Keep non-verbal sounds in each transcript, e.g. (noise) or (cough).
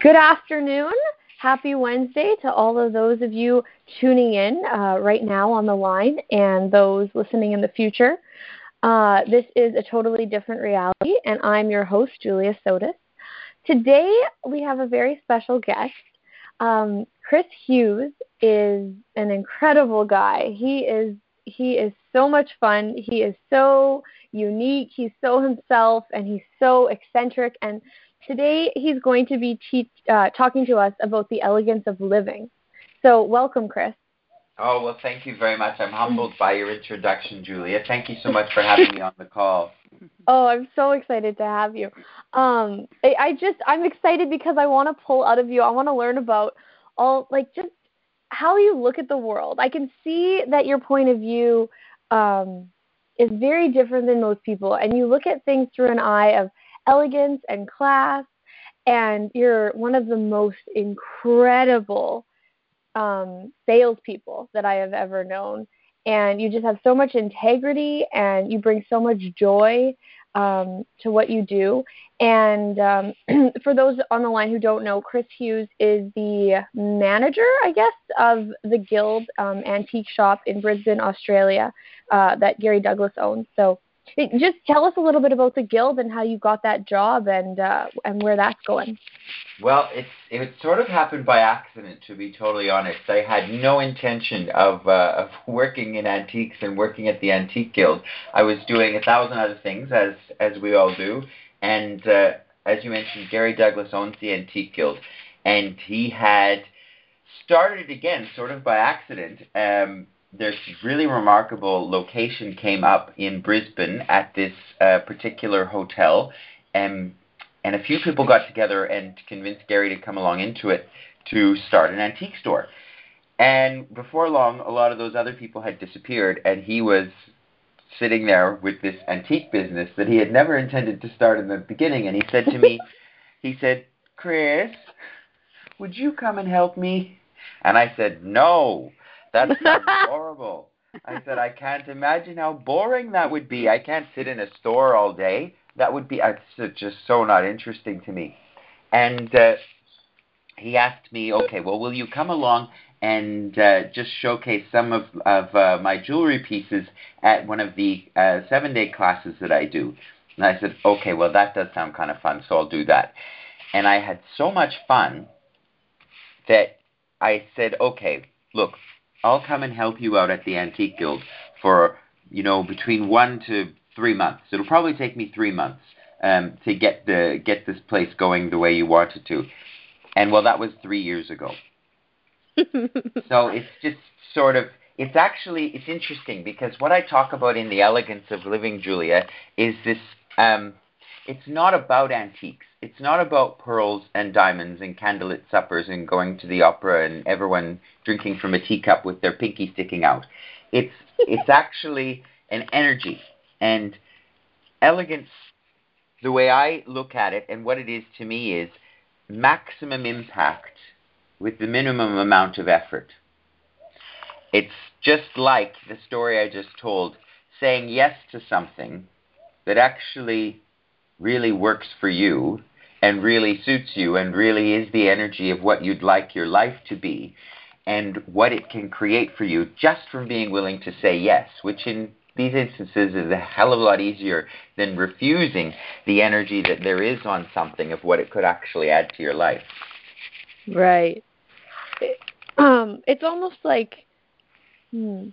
Good afternoon. Happy Wednesday to all of those of you tuning in uh, right now on the line and those listening in the future. Uh, this is a totally different reality, and I'm your host, Julia Sotis. Today, we have a very special guest. Um, Chris Hughes is an incredible guy. He is he is so much fun. He is so unique. He's so himself, and he's so eccentric. And today, he's going to be te- uh, talking to us about the elegance of living. So, welcome, Chris. Oh, well, thank you very much. I'm humbled (laughs) by your introduction, Julia. Thank you so much for having me on the call. (laughs) Oh, I'm so excited to have you. Um, I, I just, I'm excited because I want to pull out of you. I want to learn about all, like, just how you look at the world. I can see that your point of view um, is very different than most people, and you look at things through an eye of elegance and class, and you're one of the most incredible um, salespeople that I have ever known. And you just have so much integrity, and you bring so much joy um, to what you do. And um, (clears throat) for those on the line who don't know, Chris Hughes is the manager, I guess, of the Guild um, Antique Shop in Brisbane, Australia, uh, that Gary Douglas owns. So just tell us a little bit about the Guild and how you got that job and uh, and where that's going. Well, it's it sort of happened by accident, to be totally honest. I had no intention of uh, of (laughs) working in antiques and working at the Antique Guild. I was doing a thousand other things, as as we all do. And uh, as you mentioned, Gary Douglas owns the Antique Guild, and he had started again, sort of by accident. Um, this really remarkable location came up in Brisbane at this uh, particular hotel, and and a few people got together and convinced Gary to come along into it to start an antique store. And before long, a lot of those other people had disappeared, and he was sitting there with this antique business that he had never intended to start in the beginning. And he said to me, (laughs) he said, Chris, would you come and help me? And I said, no, that (laughs) sounds horrible. I said, I can't imagine how boring that would be. I can't sit in a store all day that would be it's just so not interesting to me. And uh, he asked me, okay, well, will you come along and uh, just showcase some of, of uh, my jewelry pieces at one of the uh, seven day classes that I do? And I said, okay, well, that does sound kind of fun, so I'll do that. And I had so much fun that I said, okay, look, I'll come and help you out at the Antique Guild for, you know, between one to three months. It'll probably take me three months um, to get the get this place going the way you want it to. And well, that was three years ago. (laughs) so it's just sort of it's actually it's interesting because what I talk about in the elegance of living, Julia, is this. Um, it's not about antiques. It's not about pearls and diamonds and candlelit suppers and going to the opera and everyone drinking from a teacup with their pinky sticking out. It's it's actually an energy and elegance, the way I look at it and what it is to me is maximum impact with the minimum amount of effort. It's just like the story I just told, saying yes to something that actually really works for you and really suits you and really is the energy of what you'd like your life to be and what it can create for you just from being willing to say yes, which in these instances is a hell of a lot easier than refusing the energy that there is on something of what it could actually add to your life. Right. It, (clears throat) um, it's almost like hmm,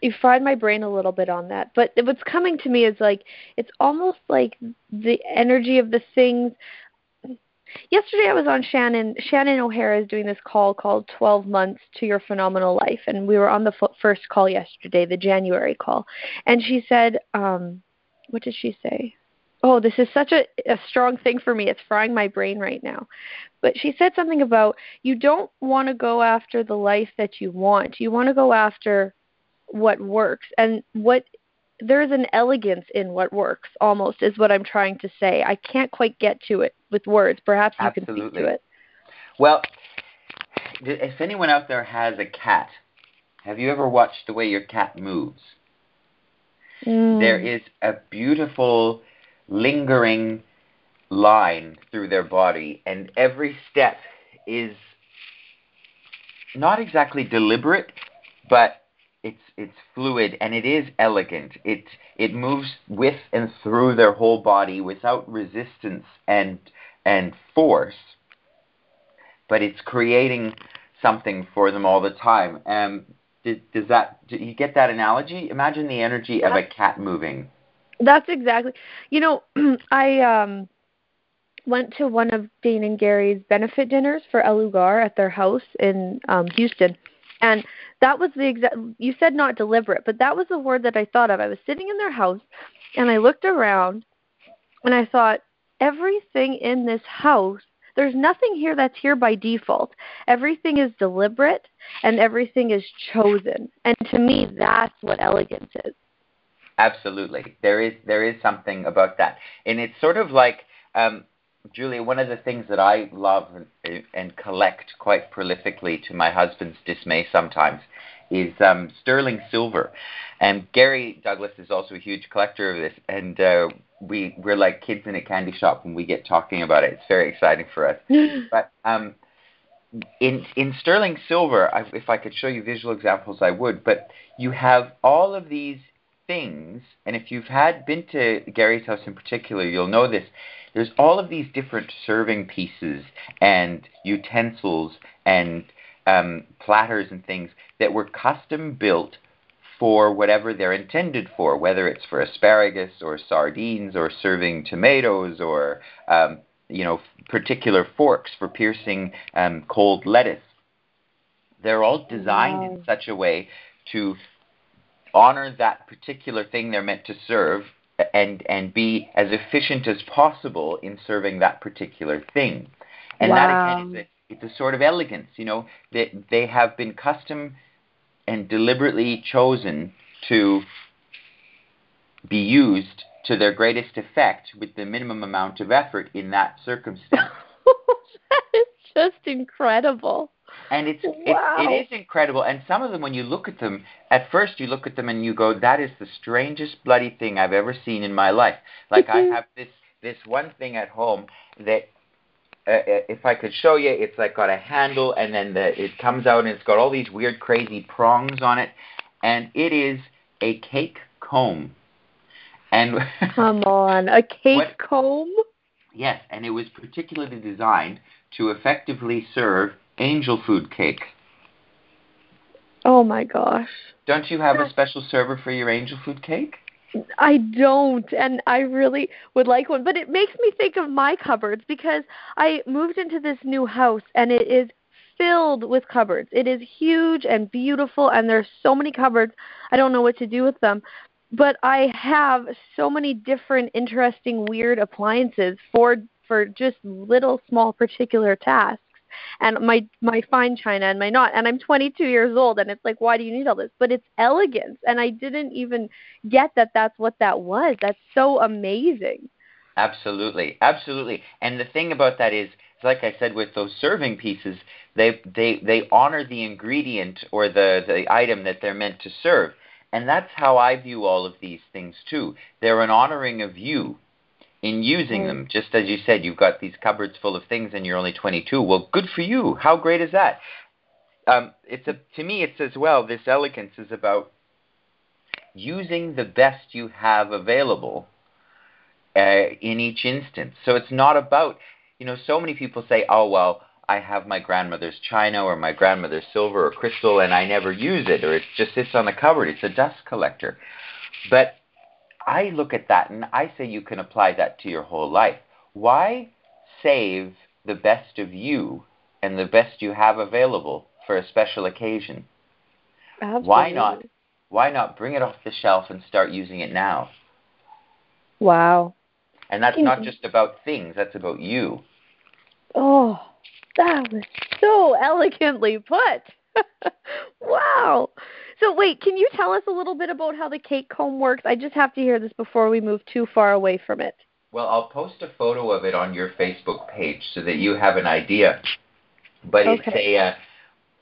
you fried my brain a little bit on that. But what's coming to me is like it's almost like the energy of the things yesterday I was on Shannon. Shannon O'Hara is doing this call called 12 Months to Your Phenomenal Life. And we were on the f- first call yesterday, the January call. And she said, um, what did she say? Oh, this is such a, a strong thing for me. It's frying my brain right now. But she said something about you don't want to go after the life that you want. You want to go after what works. And what there's an elegance in what works almost is what I'm trying to say. I can't quite get to it with words. Perhaps you Absolutely. can speak to it. Well, if anyone out there has a cat, have you ever watched the way your cat moves? Mm. There is a beautiful, lingering line through their body, and every step is not exactly deliberate, but it's it's fluid and it is elegant. It it moves with and through their whole body without resistance and and force, but it's creating something for them all the time. Um, does, does that do you get that analogy? Imagine the energy of a cat moving. That's exactly. You know, (clears throat) I um went to one of Dain and Gary's benefit dinners for El Lugar at their house in um Houston. And that was the exact you said not deliberate, but that was the word that I thought of. I was sitting in their house and I looked around and I thought everything in this house there's nothing here that's here by default. Everything is deliberate and everything is chosen. And to me that's what elegance is. Absolutely. There is there is something about that. And it's sort of like um Julia, one of the things that I love and, and collect quite prolifically, to my husband's dismay sometimes, is um, sterling silver. And Gary Douglas is also a huge collector of this, and uh, we we're like kids in a candy shop when we get talking about it. It's very exciting for us. (laughs) but um, in in sterling silver, I, if I could show you visual examples, I would. But you have all of these things, and if you've had been to Gary's house in particular, you'll know this there's all of these different serving pieces and utensils and um, platters and things that were custom built for whatever they're intended for, whether it's for asparagus or sardines or serving tomatoes or um, you know particular forks for piercing um, cold lettuce. They're all designed wow. in such a way to honor that particular thing they're meant to serve and and be as efficient as possible in serving that particular thing. And wow. that again is a, it's a sort of elegance, you know, that they have been custom and deliberately chosen to be used to their greatest effect with the minimum amount of effort in that circumstance. (laughs) that is just incredible and it's wow. it, it is incredible. And some of them, when you look at them, at first you look at them and you go, "That is the strangest bloody thing I've ever seen in my life." Like I have this this one thing at home that. Uh, uh, if I could show you, it's like got a handle, and then the, it comes out, and it's got all these weird, crazy prongs on it, and it is a cake comb. And (laughs) come on, a cake what, comb? Yes, and it was particularly designed to effectively serve angel food cake. Oh my gosh. Don't you have a special server for your angel food cake? I don't, and I really would like one. But it makes me think of my cupboards because I moved into this new house and it is filled with cupboards. It is huge and beautiful, and there's so many cupboards. I don't know what to do with them. But I have so many different, interesting, weird appliances for for just little, small, particular tasks and my my fine china and my not and i'm 22 years old and it's like why do you need all this? But it's elegance and i didn't even get that that's what that was. That's so amazing. Absolutely. Absolutely. And the thing about that is like i said with those serving pieces they they they honor the ingredient or the the item that they're meant to serve. And that's how i view all of these things too. They're an honoring of you in using them. Just as you said, you've got these cupboards full of things and you're only 22. Well, good for you. How great is that? Um, it's a, to me, it's as well, this elegance is about using the best you have available uh, in each instance. So it's not about, you know, so many people say, oh, well, I have my grandmother's china or my grandmother's silver or crystal and I never use it or it just sits on the cupboard. It's a dust collector. But I look at that and I say you can apply that to your whole life. Why save the best of you and the best you have available for a special occasion? Absolutely. Why not why not bring it off the shelf and start using it now? Wow. And that's not mm-hmm. just about things, that's about you. Oh, that was so elegantly put. (laughs) wow. So wait, can you tell us a little bit about how the cake comb works? I just have to hear this before we move too far away from it. Well, I'll post a photo of it on your Facebook page so that you have an idea. But okay. it's a uh,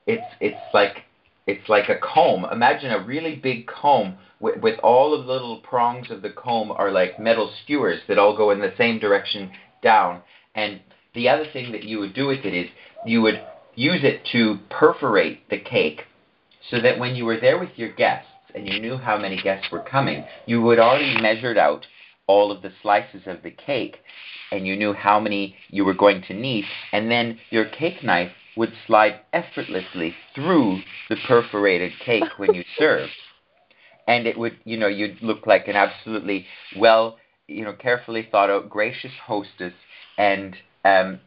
it's it's like it's like a comb. Imagine a really big comb with, with all of the little prongs of the comb are like metal skewers that all go in the same direction down. And the other thing that you would do with it is you would use it to perforate the cake so that when you were there with your guests and you knew how many guests were coming, you would already measured out all of the slices of the cake and you knew how many you were going to need. And then your cake knife would slide effortlessly through the perforated cake when you (laughs) served. And it would you know you'd look like an absolutely well you know carefully thought out gracious hostess. And um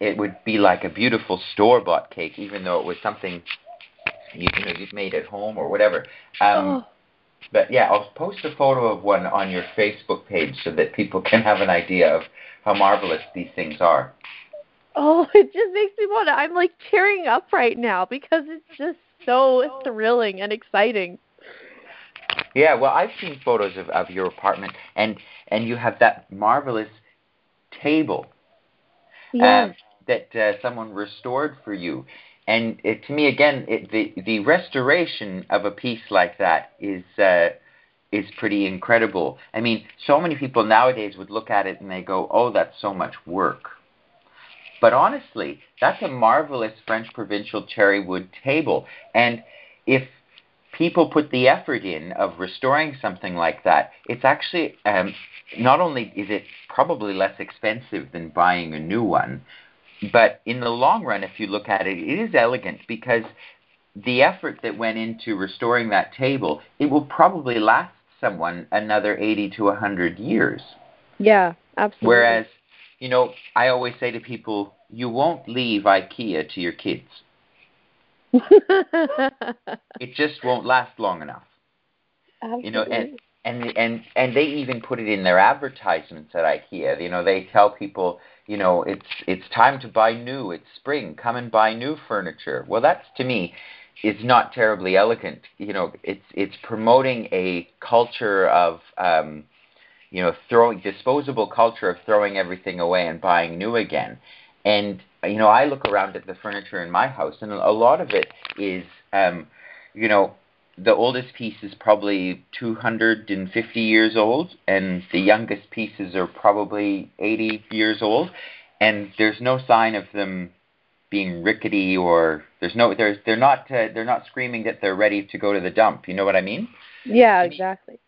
it would be like a beautiful store bought cake even though it was something you, you know you'd made at home or whatever um oh. but yeah i'll post a photo of one on your facebook page so that people can have an idea of how marvelous these things are oh (laughs) it just makes me want to i'm like tearing up right now because it's just so thrilling and exciting yeah, well, I've seen photos of, of your apartment, and and you have that marvelous table yes. um, that uh, someone restored for you. And it, to me, again, it, the the restoration of a piece like that is uh, is pretty incredible. I mean, so many people nowadays would look at it and they go, "Oh, that's so much work." But honestly, that's a marvelous French provincial cherry wood table, and if people put the effort in of restoring something like that, it's actually um, not only is it probably less expensive than buying a new one, but in the long run, if you look at it, it is elegant because the effort that went into restoring that table, it will probably last someone another 80 to 100 years. Yeah, absolutely. Whereas, you know, I always say to people, you won't leave IKEA to your kids. (laughs) it just won't last long enough. Absolutely. You know, and and and and they even put it in their advertisements at IKEA. You know, they tell people, you know, it's it's time to buy new. It's spring. Come and buy new furniture. Well, that's to me is not terribly elegant. You know, it's it's promoting a culture of um, you know, throwing disposable culture of throwing everything away and buying new again. And you know, I look around at the furniture in my house, and a lot of it is, um, you know, the oldest piece is probably 250 years old, and the youngest pieces are probably 80 years old, and there's no sign of them being rickety or there's no there's they're not uh, they're not screaming that they're ready to go to the dump. You know what I mean? Yeah, exactly.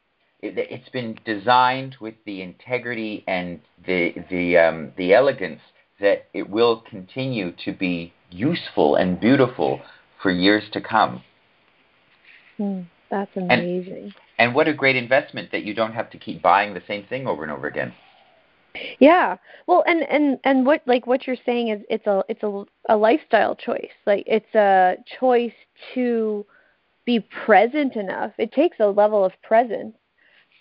It, it's been designed with the integrity and the the um, the elegance that it will continue to be useful and beautiful for years to come. Mm, that's amazing. And, and what a great investment that you don't have to keep buying the same thing over and over again. Yeah. Well, and and and what like what you're saying is it's a it's a a lifestyle choice. Like it's a choice to be present enough. It takes a level of presence.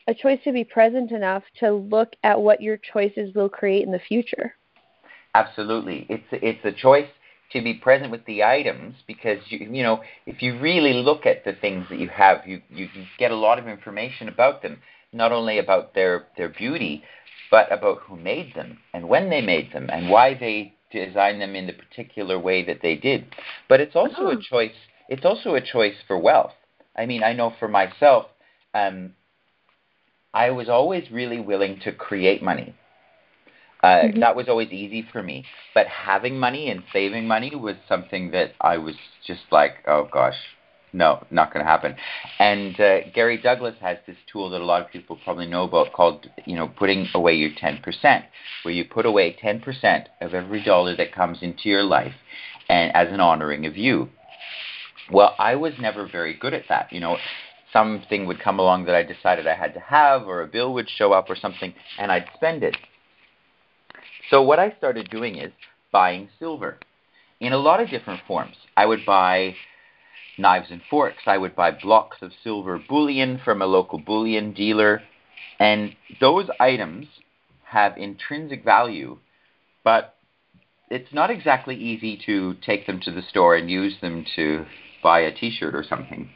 A choice to be present enough to look at what your choices will create in the future. Absolutely, it's it's a choice to be present with the items because you you know if you really look at the things that you have, you you get a lot of information about them, not only about their their beauty, but about who made them and when they made them and why they designed them in the particular way that they did. But it's also oh. a choice. It's also a choice for wealth. I mean, I know for myself, um, I was always really willing to create money. Uh, mm-hmm. That was always easy for me. But having money and saving money was something that I was just like, oh gosh, no, not going to happen. And uh, Gary Douglas has this tool that a lot of people probably know about called, you know, putting away your 10%, where you put away 10% of every dollar that comes into your life and as an honoring of you. Well, I was never very good at that. You know, something would come along that I decided I had to have, or a bill would show up or something, and I'd spend it. So what I started doing is buying silver in a lot of different forms. I would buy knives and forks. I would buy blocks of silver bullion from a local bullion dealer. And those items have intrinsic value, but it's not exactly easy to take them to the store and use them to buy a t-shirt or something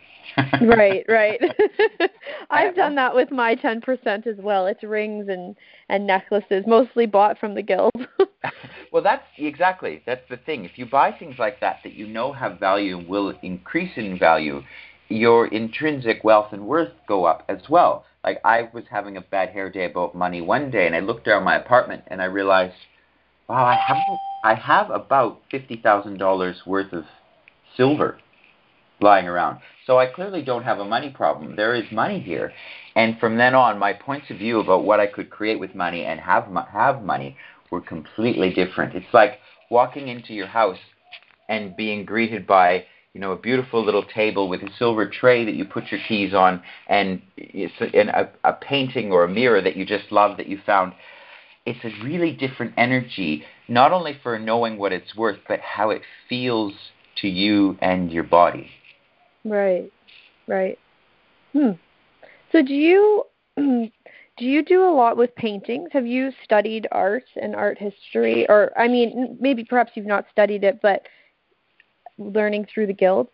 right, right. (laughs) (laughs) I've done that with my 10% as well. It's rings and and necklaces, mostly bought from the guild. (laughs) well, that's exactly. That's the thing. If you buy things like that that you know have value and will increase in value, your intrinsic wealth and worth go up as well like I was having a bad hair day about money one day, and I looked around my apartment and I realized, wow, I have I have about fifty thousand dollars worth of silver lying around. So I clearly don't have a money problem. There is money here, and from then on, my points of view about what I could create with money and have have money were completely different. It's like walking into your house and being greeted by you know, a beautiful little table with a silver tray that you put your keys on, and it's a, a painting or a mirror that you just love that you found. It's a really different energy, not only for knowing what it's worth, but how it feels to you and your body. Right, right. Hmm. So do you (clears throat) do you do a lot with paintings? Have you studied art and art history, or I mean, maybe perhaps you've not studied it, but learning through the guild?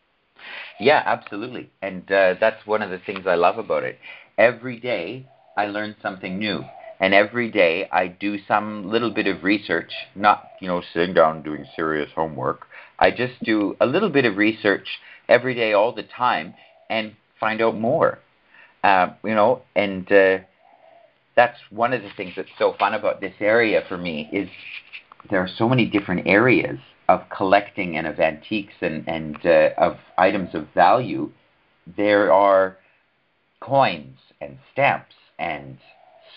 Yeah, absolutely. And uh, that's one of the things I love about it. Every day I learn something new. And every day I do some little bit of research, not, you know, sitting down doing serious homework. I just do a little bit of research every day, all the time, and find out more. Uh, you know, and uh, that's one of the things that's so fun about this area for me is there are so many different areas of collecting and of antiques and, and uh, of items of value, there are coins and stamps and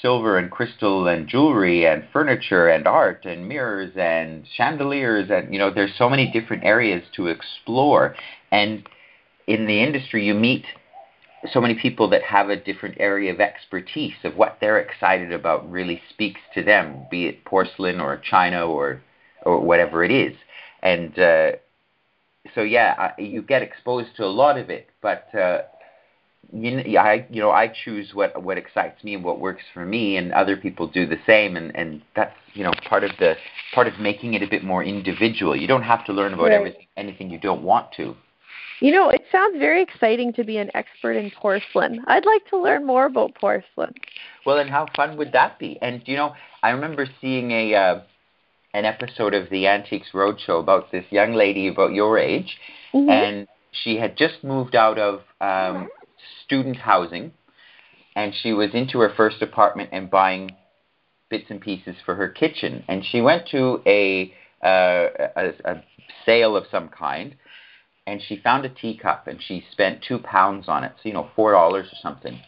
silver and crystal and jewelry and furniture and art and mirrors and chandeliers and you know there's so many different areas to explore. And in the industry you meet so many people that have a different area of expertise of what they're excited about really speaks to them be it porcelain or china or or whatever it is. And uh, so yeah, you get exposed to a lot of it, but uh, you I you know I choose what what excites me and what works for me, and other people do the same, and and that's you know part of the part of making it a bit more individual. You don't have to learn about right. everything anything you don't want to. You know, it sounds very exciting to be an expert in porcelain. I'd like to learn more about porcelain. Well, and how fun would that be? And you know, I remember seeing a uh, an episode of the Antiques Roadshow about this young lady about your age, mm-hmm. and she had just moved out of um, student housing, and she was into her first apartment and buying bits and pieces for her kitchen. And she went to a, uh, a, a sale of some kind, and she found a teacup, and she spent two pounds on it, so you know four dollars or something.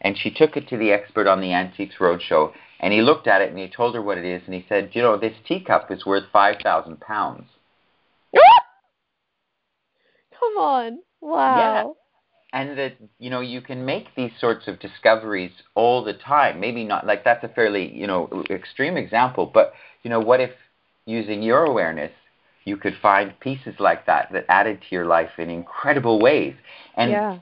And she took it to the expert on the Antiques Roadshow, and he looked at it and he told her what it is, and he said, "You know, this teacup is worth five thousand pounds." (laughs) Come on! Wow. And that you know you can make these sorts of discoveries all the time. Maybe not like that's a fairly you know extreme example, but you know what if using your awareness you could find pieces like that that added to your life in incredible ways. And yeah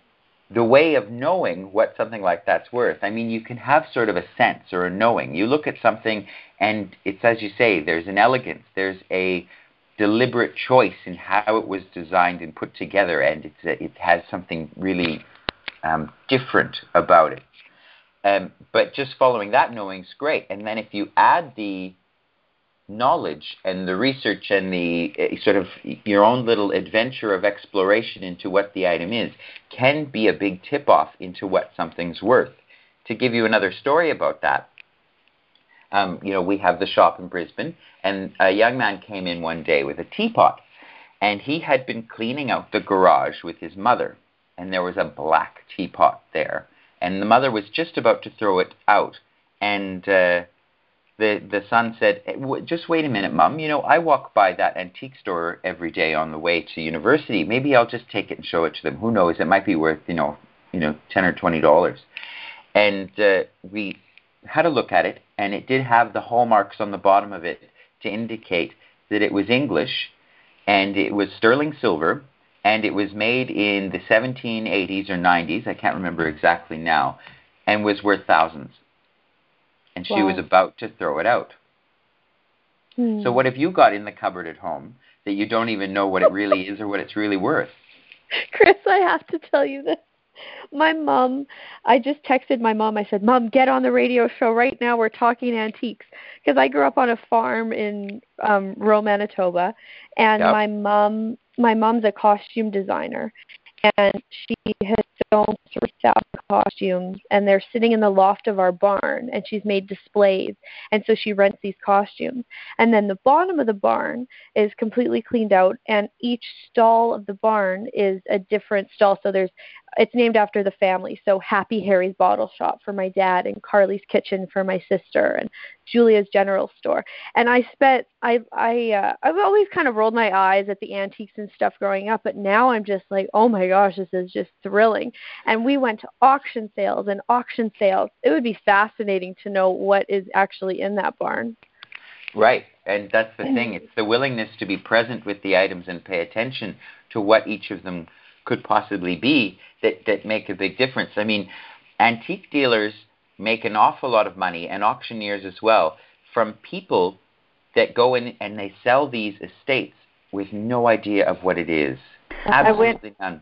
the way of knowing what something like that's worth. I mean, you can have sort of a sense or a knowing. You look at something, and it's as you say, there's an elegance, there's a deliberate choice in how it was designed and put together, and it's it has something really um, different about it. Um, but just following that knowing is great. And then if you add the knowledge and the research and the uh, sort of your own little adventure of exploration into what the item is can be a big tip off into what something's worth. To give you another story about that, um, you know, we have the shop in Brisbane, and a young man came in one day with a teapot, and he had been cleaning out the garage with his mother, and there was a black teapot there, and the mother was just about to throw it out, and uh, the the son said, "Just wait a minute, mom. You know, I walk by that antique store every day on the way to university. Maybe I'll just take it and show it to them. Who knows? It might be worth you know, you know, ten or twenty dollars." And uh, we had a look at it, and it did have the hallmarks on the bottom of it to indicate that it was English, and it was sterling silver, and it was made in the 1780s or 90s. I can't remember exactly now, and was worth thousands and she wow. was about to throw it out. Hmm. So what have you got in the cupboard at home that you don't even know what it really is or what it's really worth? (laughs) Chris, I have to tell you this. My mom, I just texted my mom. I said, "Mom, get on the radio show right now. We're talking antiques." Because I grew up on a farm in um Rowe, Manitoba, and yep. my mom, my mom's a costume designer, and she has sewn 3,000 costumes, and they're sitting in the loft of our barn, and she's made displays, and so she rents these costumes. And then the bottom of the barn is completely cleaned out, and each stall of the barn is a different stall. So there's it's named after the family. So Happy Harry's Bottle Shop for my dad, and Carly's Kitchen for my sister, and Julia's General Store. And I spent I I uh, I've always kind of rolled my eyes at the antiques and stuff growing up, but now I'm just like, oh my gosh, this is just thrilling. And we went to auction sales and auction sales. It would be fascinating to know what is actually in that barn. Right. And that's the thing. It's the willingness to be present with the items and pay attention to what each of them could possibly be that, that make a big difference. I mean, antique dealers make an awful lot of money and auctioneers as well from people that go in and they sell these estates with no idea of what it is. Absolutely went, none.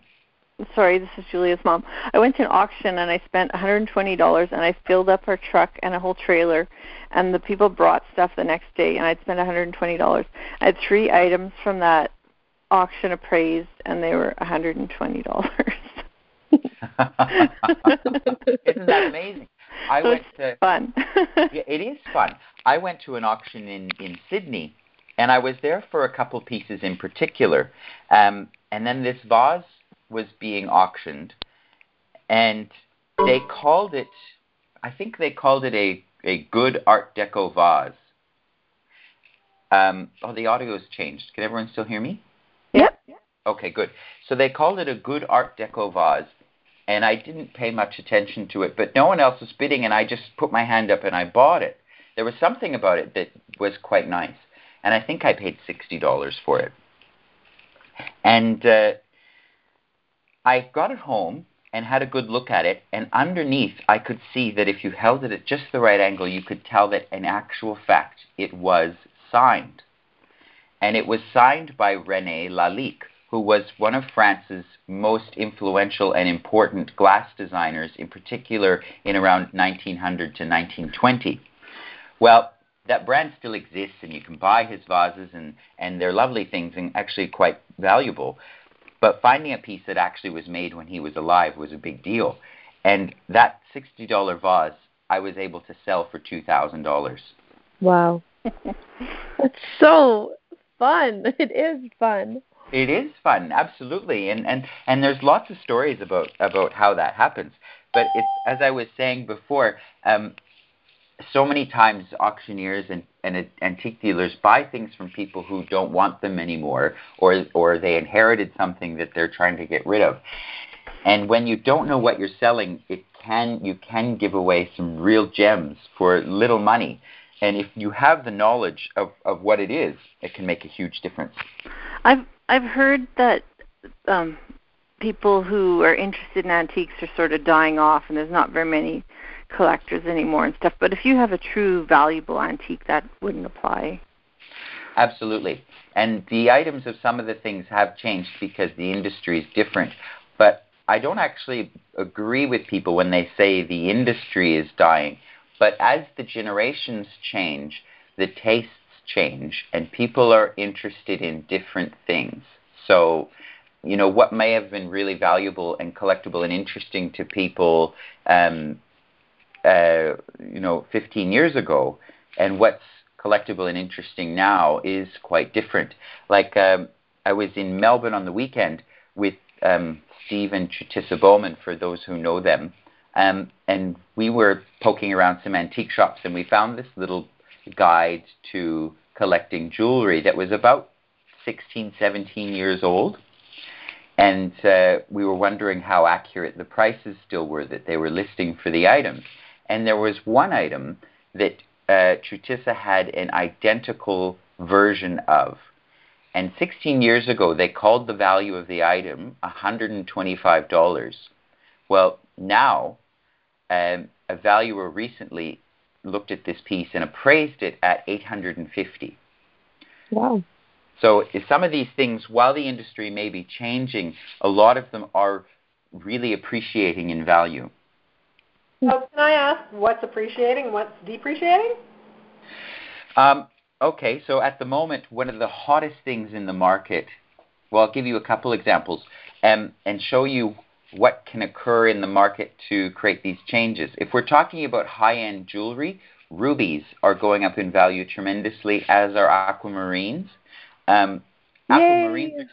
Sorry, this is Julia's mom. I went to an auction and I spent $120 and I filled up our truck and a whole trailer and the people brought stuff the next day and I'd spent $120. I had three items from that auction appraised and they were $120. (laughs) Isn't that amazing? I went to fun. (laughs) yeah, it is fun. I went to an auction in in Sydney, and I was there for a couple pieces in particular. Um, and then this vase was being auctioned, and they called it. I think they called it a a good Art Deco vase. Um, oh, the audio's changed. Can everyone still hear me? Okay, good. So they called it a good Art Deco vase, and I didn't pay much attention to it, but no one else was bidding, and I just put my hand up and I bought it. There was something about it that was quite nice, and I think I paid sixty dollars for it. And uh, I got it home and had a good look at it, and underneath I could see that if you held it at just the right angle, you could tell that in actual fact it was signed. And it was signed by René Lalique, who was one of France's most influential and important glass designers, in particular in around 1900 to 1920. Well, that brand still exists, and you can buy his vases, and, and they're lovely things and actually quite valuable. But finding a piece that actually was made when he was alive was a big deal. And that $60 vase I was able to sell for $2,000. Wow. (laughs) That's so fun. (laughs) It is fun. It is fun, absolutely, and and and there's lots of stories about about how that happens. But it's as I was saying before, um, so many times auctioneers and, and antique dealers buy things from people who don't want them anymore, or or they inherited something that they're trying to get rid of. And when you don't know what you're selling, it can you can give away some real gems for little money. And if you have the knowledge of, of what it is, it can make a huge difference. I've I've heard that um, people who are interested in antiques are sort of dying off, and there's not very many collectors anymore and stuff. But if you have a true valuable antique, that wouldn't apply. Absolutely. And the items of some of the things have changed because the industry is different. But I don't actually agree with people when they say the industry is dying. But as the generations change, the tastes change and people are interested in different things. So, you know, what may have been really valuable and collectible and interesting to people um, uh, you know, 15 years ago, and what's collectible and interesting now is quite different. Like um, I was in Melbourne on the weekend with um, Steve and Chutisa Bowman, for those who know them, um, and we were poking around some antique shops, and we found this little guide to collecting jewelry that was about 16, 17 years old. And uh, we were wondering how accurate the prices still were that they were listing for the items. And there was one item that uh, Chutisa had an identical version of. And 16 years ago, they called the value of the item $125. Well, now, um, a valuer recently looked at this piece and appraised it at 850. Wow. So some of these things, while the industry may be changing, a lot of them are really appreciating in value. So can I ask what's appreciating, what's depreciating? Um, okay, so at the moment, one of the hottest things in the market well, I'll give you a couple examples um, and show you what can occur in the market to create these changes. If we're talking about high-end jewelry, rubies are going up in value tremendously, as are aquamarines. Um, aquamarines, are,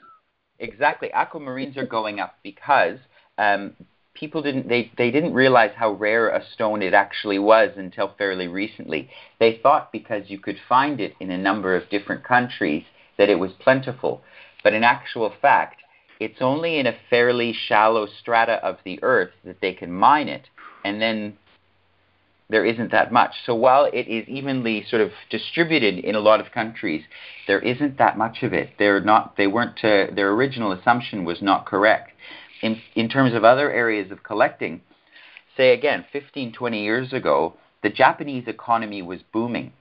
exactly, aquamarines are going up because um, people didn't they, they didn't realize how rare a stone it actually was until fairly recently. They thought because you could find it in a number of different countries that it was plentiful. But in actual fact, it's only in a fairly shallow strata of the earth that they can mine it, and then there isn't that much. So while it is evenly sort of distributed in a lot of countries, there isn't that much of it. They're not. They weren't. Uh, their original assumption was not correct. In in terms of other areas of collecting, say again, 15, 20 years ago, the Japanese economy was booming,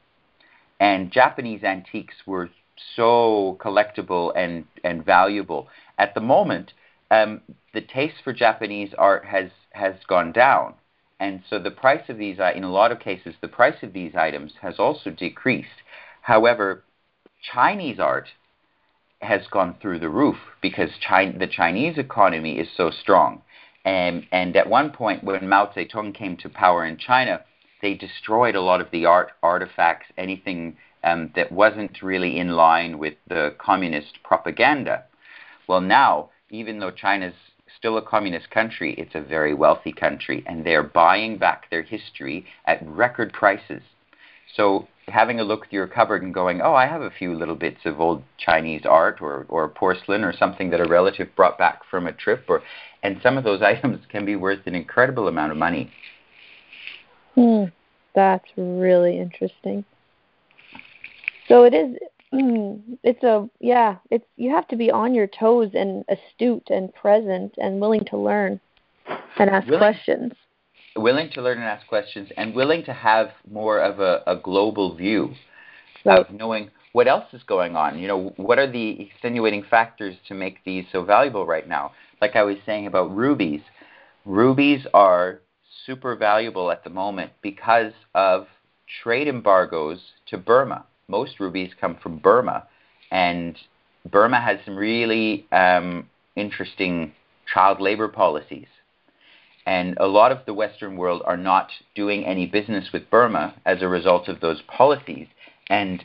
and Japanese antiques were so collectible and and valuable. At the moment, um, the taste for Japanese art has has gone down and so the price of these, in a lot of cases, the price of these items has also decreased. However, Chinese art has gone through the roof because China, the Chinese economy is so strong. And, and at one point, when Mao Zedong came to power in China, they destroyed a lot of the art artifacts, anything um, that wasn't really in line with the communist propaganda. Well, now, even though China's still a communist country, it's a very wealthy country, and they're buying back their history at record prices. So having a look through your cupboard and going, oh, I have a few little bits of old Chinese art or, or porcelain or something that a relative brought back from a trip, or and some of those (laughs) items can be worth an incredible amount of money. Hmm, that's really interesting. So it is Mm, it's a yeah. It's you have to be on your toes and astute and present and willing to learn and ask willing, questions. Willing to learn and ask questions, and willing to have more of a, a global view right. of knowing what else is going on. You know, what are the extenuating factors to make these so valuable right now? Like I was saying about rubies, rubies are super valuable at the moment because of trade embargoes to Burma most rubies come from Burma, and Burma has some really um, interesting child labor policies. And a lot of the Western world are not doing any business with Burma as a result of those policies and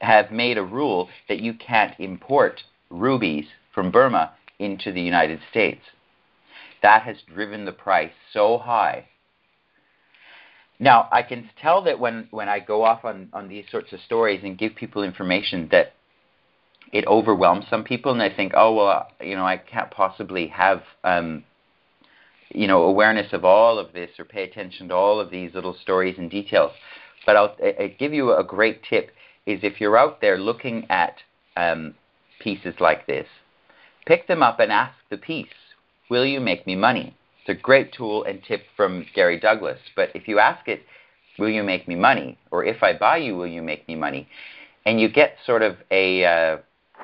have made a rule that you can't import rubies from Burma into the United States. That has driven the price so high now, I can tell that when, when I go off on, on these sorts of stories and give people information that it overwhelms some people, and I think, oh well, you know, I can't possibly have, um, you know, awareness of all of this or pay attention to all of these little stories and details. But I'll, I give you a great tip: is if you're out there looking at um, pieces like this, pick them up and ask the piece, "Will you make me money?" It's a great tool and tip from Gary Douglas. But if you ask it, will you make me money? Or if I buy you, will you make me money? And you get sort of a, uh,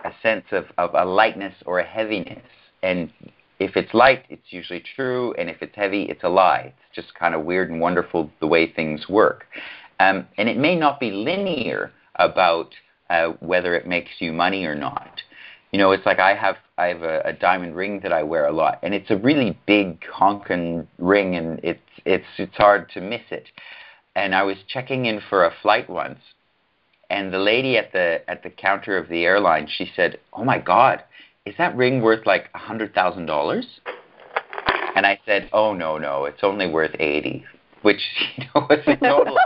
a sense of, of a lightness or a heaviness. And if it's light, it's usually true. And if it's heavy, it's a lie. It's just kind of weird and wonderful the way things work. Um, and it may not be linear about uh, whether it makes you money or not you know, it's like I have I have a, a diamond ring that I wear a lot, and it's a really big honking ring, and it's it's it's hard to miss it. And I was checking in for a flight once, and the lady at the at the counter of the airline, she said, "Oh my God, is that ring worth like a hundred thousand dollars?" And I said, "Oh no, no, it's only worth eighty, which (laughs) you know was a total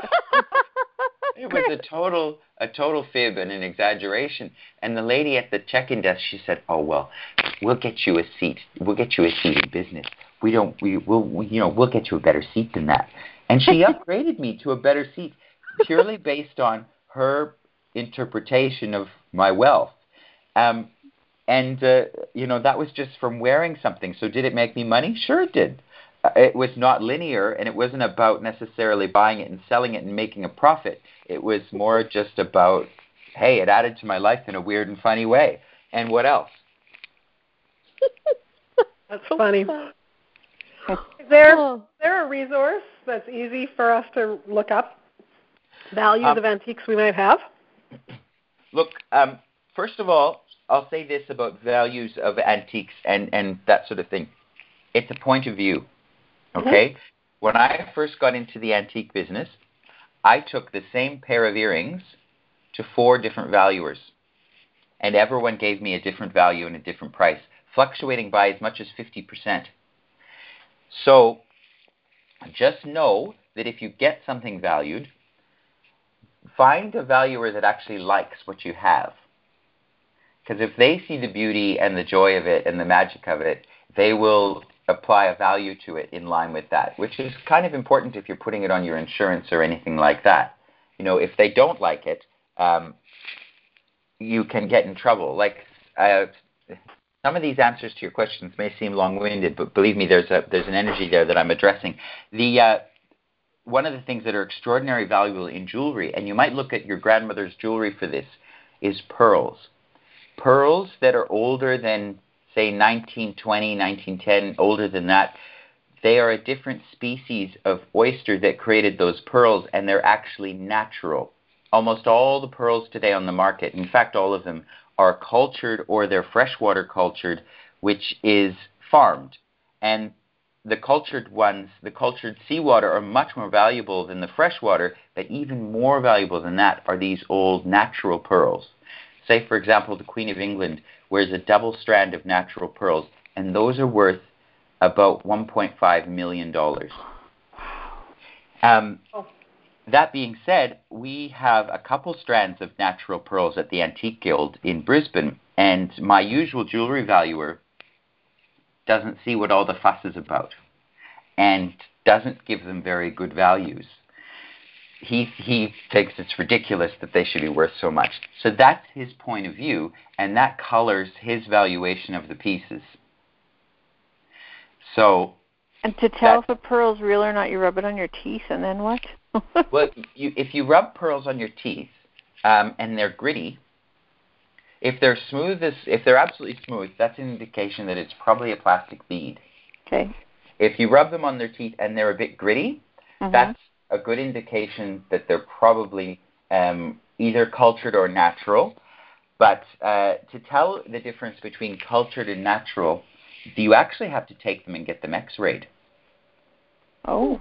it was a total a total fib and an exaggeration. And the lady at the check-in desk, she said, "Oh well, we'll get you a seat. We'll get you a seat in business. We don't. We will. We, you know, we'll get you a better seat than that." And she (laughs) upgraded me to a better seat purely based on her interpretation of my wealth. Um, and uh, you know that was just from wearing something. So did it make me money? Sure, it did it was not linear and it wasn't about necessarily buying it and selling it and making a profit. It was more just about, hey, it added to my life in a weird and funny way. And what else? (laughs) That's funny. Is there, is there a resource that's easy for us to look up? Values um, of antiques we might have? Look, um, first of all, I'll say this about values of antiques and and that sort of thing. It's a point of view. Mm-hmm. Okay. Mm-hmm. When I first got into the antique business, I took the same pair of earrings to four different valuers, and everyone gave me a different value and a different price, fluctuating by as much as 50%. So just know that if you get something valued, find a valuer that actually likes what you have. Because if they see the beauty and the joy of it and the magic of it, they will apply a value to it in line with that, which is kind of important if you're putting it on your insurance or anything like that. You know, if they don't like it, um, you can get in trouble. Like uh, some of these answers to your questions may seem long-winded, but believe me, there's a there's an energy there that I'm addressing. The uh, one of the things that are extraordinarily valuable in jewelry, and you might look at your grandmother's jewelry for this, is pearls. Pearls that are older than say 1920, 1910, older than that, they are a different species of oyster that created those pearls, and they're actually natural. Almost all the pearls today on the market, in fact, all of them, are cultured or they're freshwater cultured, which is farmed. And the cultured ones, the cultured seawater, are much more valuable than the freshwater, but even more valuable than that are these old natural pearls. Say, for example, the Queen of England wears a double strand of natural pearls, and those are worth about $1.5 million. Um, oh. That being said, we have a couple strands of natural pearls at the Antique Guild in Brisbane, and my usual jewelry valuer doesn't see what all the fuss is about and doesn't give them very good values he he thinks it's ridiculous that they should be worth so much. So that's his point of view, and that colors his valuation of the pieces. So. And to tell if a pearl's real or not, you rub it on your teeth, and then what? (laughs) well, you, if you rub pearls on your teeth, um, and they're gritty, if they're smooth as if they're absolutely smooth, that's an indication that it's probably a plastic bead. Okay. If you rub them on their teeth and they're a bit gritty, mm-hmm. that's a good indication that they're probably um, either cultured or natural. But uh, to tell the difference between cultured and natural, you actually have to take them and get them X-rayed. Oh.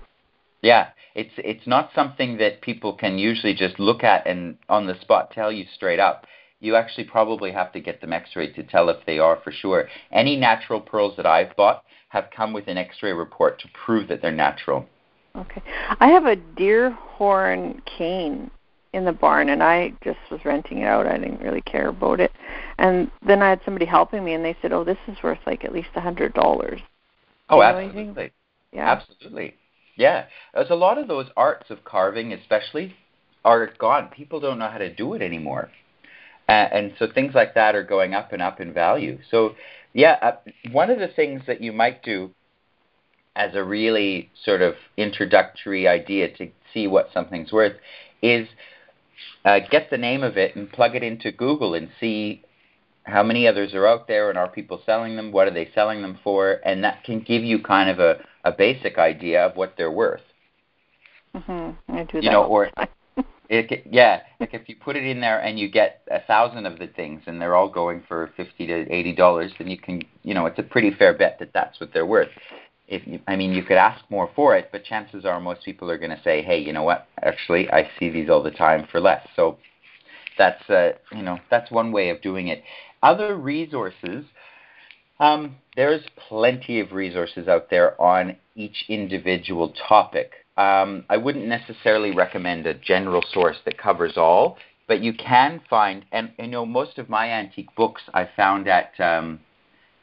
Yeah, it's it's not something that people can usually just look at and on the spot tell you straight up. You actually probably have to get them X-rayed to tell if they are for sure. Any natural pearls that I've bought have come with an X-ray report to prove that they're natural. Okay. I have a deer horn cane in the barn and I just was renting it out. I didn't really care about it. And then I had somebody helping me and they said, "Oh, this is worth like at least a hundred dollars." Oh, absolutely. Yeah. Absolutely. Yeah. There's a lot of those arts of carving, especially, are gone. People don't know how to do it anymore. Uh, and so things like that are going up and up in value. So, yeah, uh, one of the things that you might do as a really sort of introductory idea to see what something's worth is uh, get the name of it and plug it into Google and see how many others are out there and are people selling them, what are they selling them for, and that can give you kind of a, a basic idea of what they're worth. Mm-hmm. I do you know, or (laughs) it, yeah, like if you put it in there and you get a thousand of the things and they're all going for fifty to eighty dollars, then you can, you know, it's a pretty fair bet that that's what they're worth if you, I mean, you could ask more for it, but chances are most people are going to say, "Hey, you know what? Actually, I see these all the time for less." So that's uh, you know that's one way of doing it. Other resources, um, there's plenty of resources out there on each individual topic. Um, I wouldn't necessarily recommend a general source that covers all, but you can find, and you know, most of my antique books I found at um,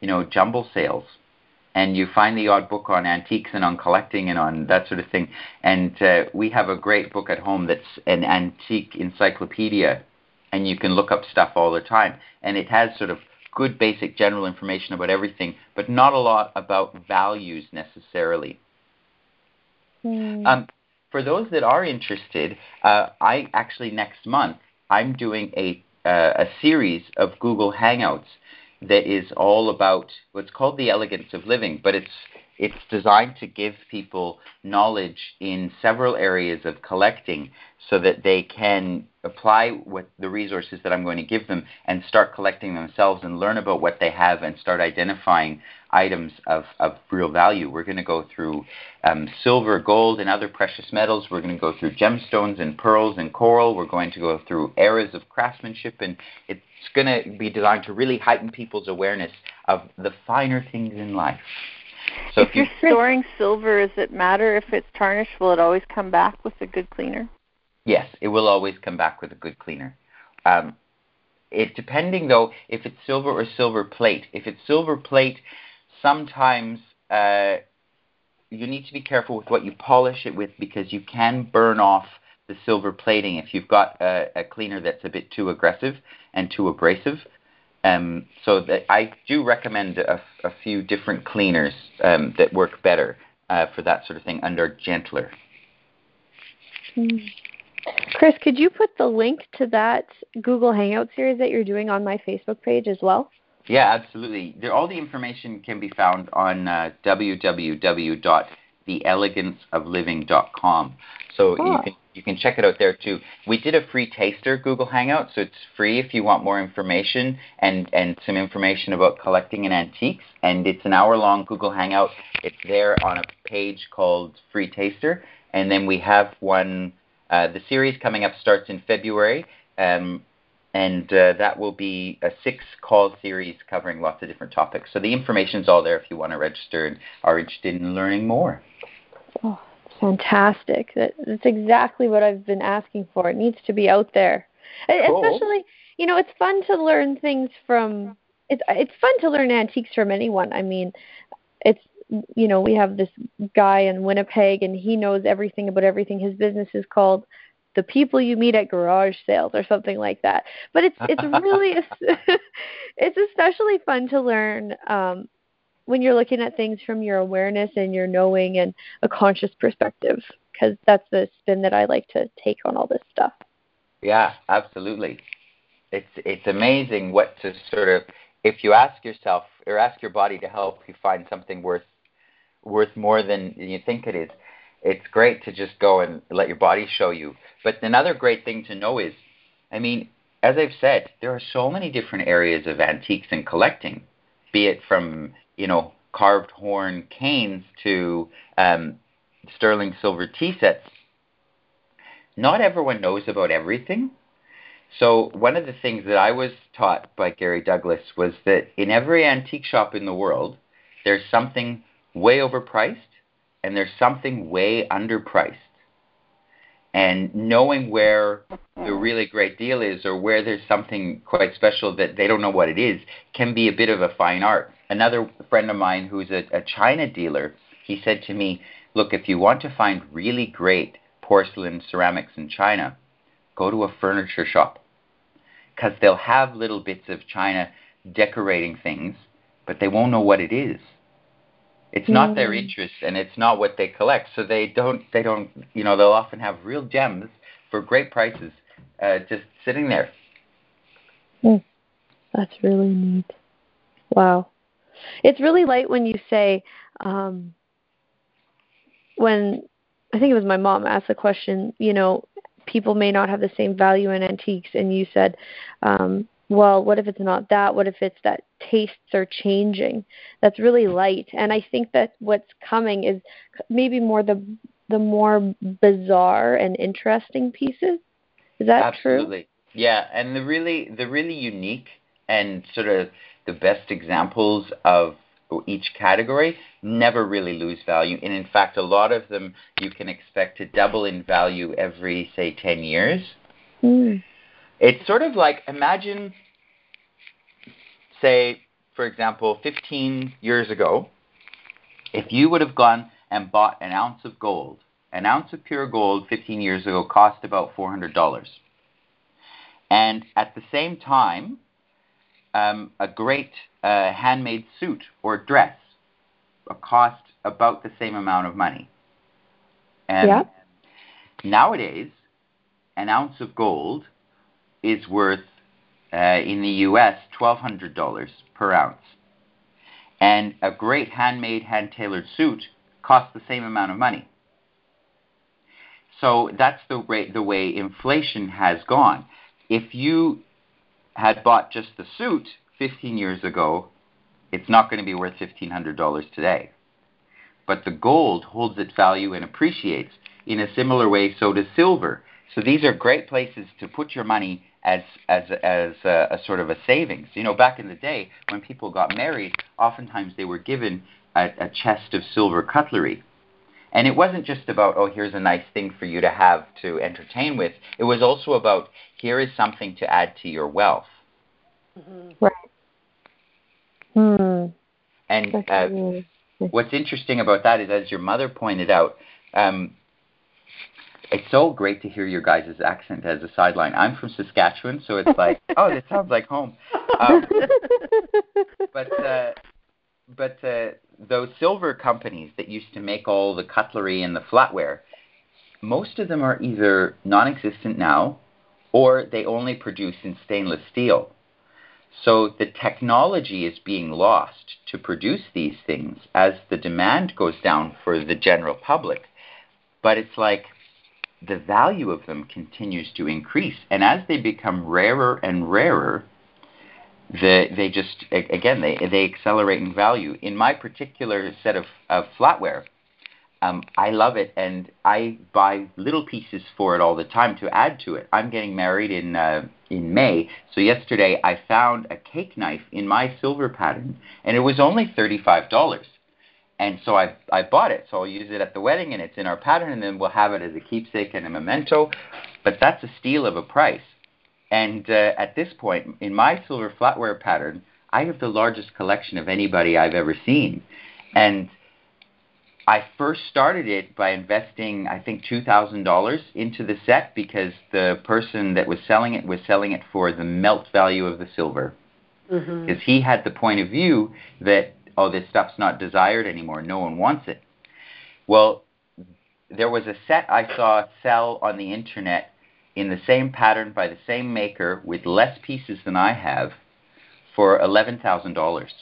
you know jumble sales and you find the odd book on antiques and on collecting and on that sort of thing. And uh, we have a great book at home that's an antique encyclopedia, and you can look up stuff all the time. And it has sort of good basic general information about everything, but not a lot about values necessarily. Mm. Um, for those that are interested, uh, I actually next month I'm doing a uh, a series of Google Hangouts that is all about what's called the elegance of living, but it's it's designed to give people knowledge in several areas of collecting so that they can apply what the resources that I'm going to give them and start collecting themselves and learn about what they have and start identifying items of, of real value. We're going to go through um, silver, gold, and other precious metals. We're going to go through gemstones and pearls and coral. We're going to go through eras of craftsmanship, and it's going to be designed to really heighten people's awareness of the finer things in life. So if, if you're storing silver, does it matter if it's tarnished? Will it always come back with a good cleaner? Yes, it will always come back with a good cleaner. Um, it depending though if it's silver or silver plate. If it's silver plate, sometimes uh, you need to be careful with what you polish it with because you can burn off the silver plating if you've got a, a cleaner that's a bit too aggressive and too abrasive. Um, so that I do recommend a, a few different cleaners um, that work better uh, for that sort of thing under gentler. Mm. Chris, could you put the link to that Google Hangout series that you're doing on my Facebook page as well? Yeah, absolutely. There, all the information can be found on uh, www.theeleganceofliving.com. So you can you can check it out there too. We did a free taster Google Hangout, so it's free if you want more information and and some information about collecting and antiques. And it's an hour long Google Hangout. It's there on a page called Free Taster, and then we have one uh, the series coming up starts in February, um, and uh, that will be a six call series covering lots of different topics. So the information's all there if you want to register and are interested in learning more. Oh, fantastic. That, that's exactly what I've been asking for. It needs to be out there. Cool. Especially, you know, it's fun to learn things from it's it's fun to learn antiques from anyone. I mean, it's you know, we have this guy in Winnipeg and he knows everything about everything. His business is called the people you meet at garage sales or something like that. But it's it's really (laughs) (laughs) it's especially fun to learn um when you're looking at things from your awareness and your knowing and a conscious perspective because that's the spin that I like to take on all this stuff. Yeah, absolutely. It's it's amazing what to sort of if you ask yourself or ask your body to help you find something worth worth more than you think it is. It's great to just go and let your body show you. But another great thing to know is, I mean, as I've said, there are so many different areas of antiques and collecting, be it from, you know, carved horn canes to um, sterling silver tea sets. Not everyone knows about everything. So, one of the things that I was taught by Gary Douglas was that in every antique shop in the world, there's something way overpriced and there's something way underpriced. And knowing where the really great deal is or where there's something quite special that they don't know what it is can be a bit of a fine art. Another friend of mine who's a, a China dealer, he said to me, Look, if you want to find really great porcelain ceramics in China, go to a furniture shop because they'll have little bits of China decorating things, but they won't know what it is. It's mm. not their mm. interest and it's not what they collect. So they don't they don't you know, they'll often have real gems for great prices uh, just sitting there. Mm. That's really neat. Wow. It's really light when you say um when I think it was my mom asked the question, you know, people may not have the same value in antiques and you said um well, what if it's not that? What if it's that tastes are changing? That's really light. And I think that what's coming is maybe more the the more bizarre and interesting pieces. Is that Absolutely. true? Absolutely. Yeah, and the really the really unique and sort of the best examples of each category never really lose value. And in fact, a lot of them you can expect to double in value every, say, 10 years. Mm. It's sort of like imagine, say, for example, 15 years ago, if you would have gone and bought an ounce of gold, an ounce of pure gold 15 years ago cost about $400. And at the same time, um, a great uh, handmade suit or dress cost about the same amount of money. And yep. nowadays, an ounce of gold is worth uh, in the U.S. $1,200 per ounce. And a great handmade, hand tailored suit costs the same amount of money. So that's the way, the way inflation has gone. If you had bought just the suit 15 years ago, it's not going to be worth $1,500 today. But the gold holds its value and appreciates. In a similar way, so does silver. So these are great places to put your money as as as a, a, sort of a savings. You know, back in the day when people got married, oftentimes they were given a, a chest of silver cutlery. And it wasn't just about, oh, here's a nice thing for you to have to entertain with. It was also about, here is something to add to your wealth. Mm-hmm. Right. Hmm. And uh, what's interesting about that is, as your mother pointed out, um, it's so great to hear your guys' accent as a sideline. I'm from Saskatchewan, so it's like, (laughs) oh, this sounds like home. Um, (laughs) but uh, but uh, those silver companies that used to make all the cutlery and the flatware, most of them are either non-existent now, or they only produce in stainless steel. So the technology is being lost to produce these things as the demand goes down for the general public. But it's like the value of them continues to increase. And as they become rarer and rarer, the, they just, again, they, they accelerate in value. In my particular set of, of flatware, um, I love it, and I buy little pieces for it all the time to add to it. I'm getting married in uh, in May, so yesterday I found a cake knife in my silver pattern, and it was only thirty five dollars. And so I I bought it, so I'll use it at the wedding, and it's in our pattern, and then we'll have it as a keepsake and a memento. But that's a steal of a price. And uh, at this point, in my silver flatware pattern, I have the largest collection of anybody I've ever seen, and I first started it by investing, I think, two thousand dollars into the set because the person that was selling it was selling it for the melt value of the silver. Because mm-hmm. he had the point of view that oh, this stuff's not desired anymore, no one wants it. Well, there was a set I saw sell on the internet in the same pattern by the same maker with less pieces than I have for eleven thousand dollars.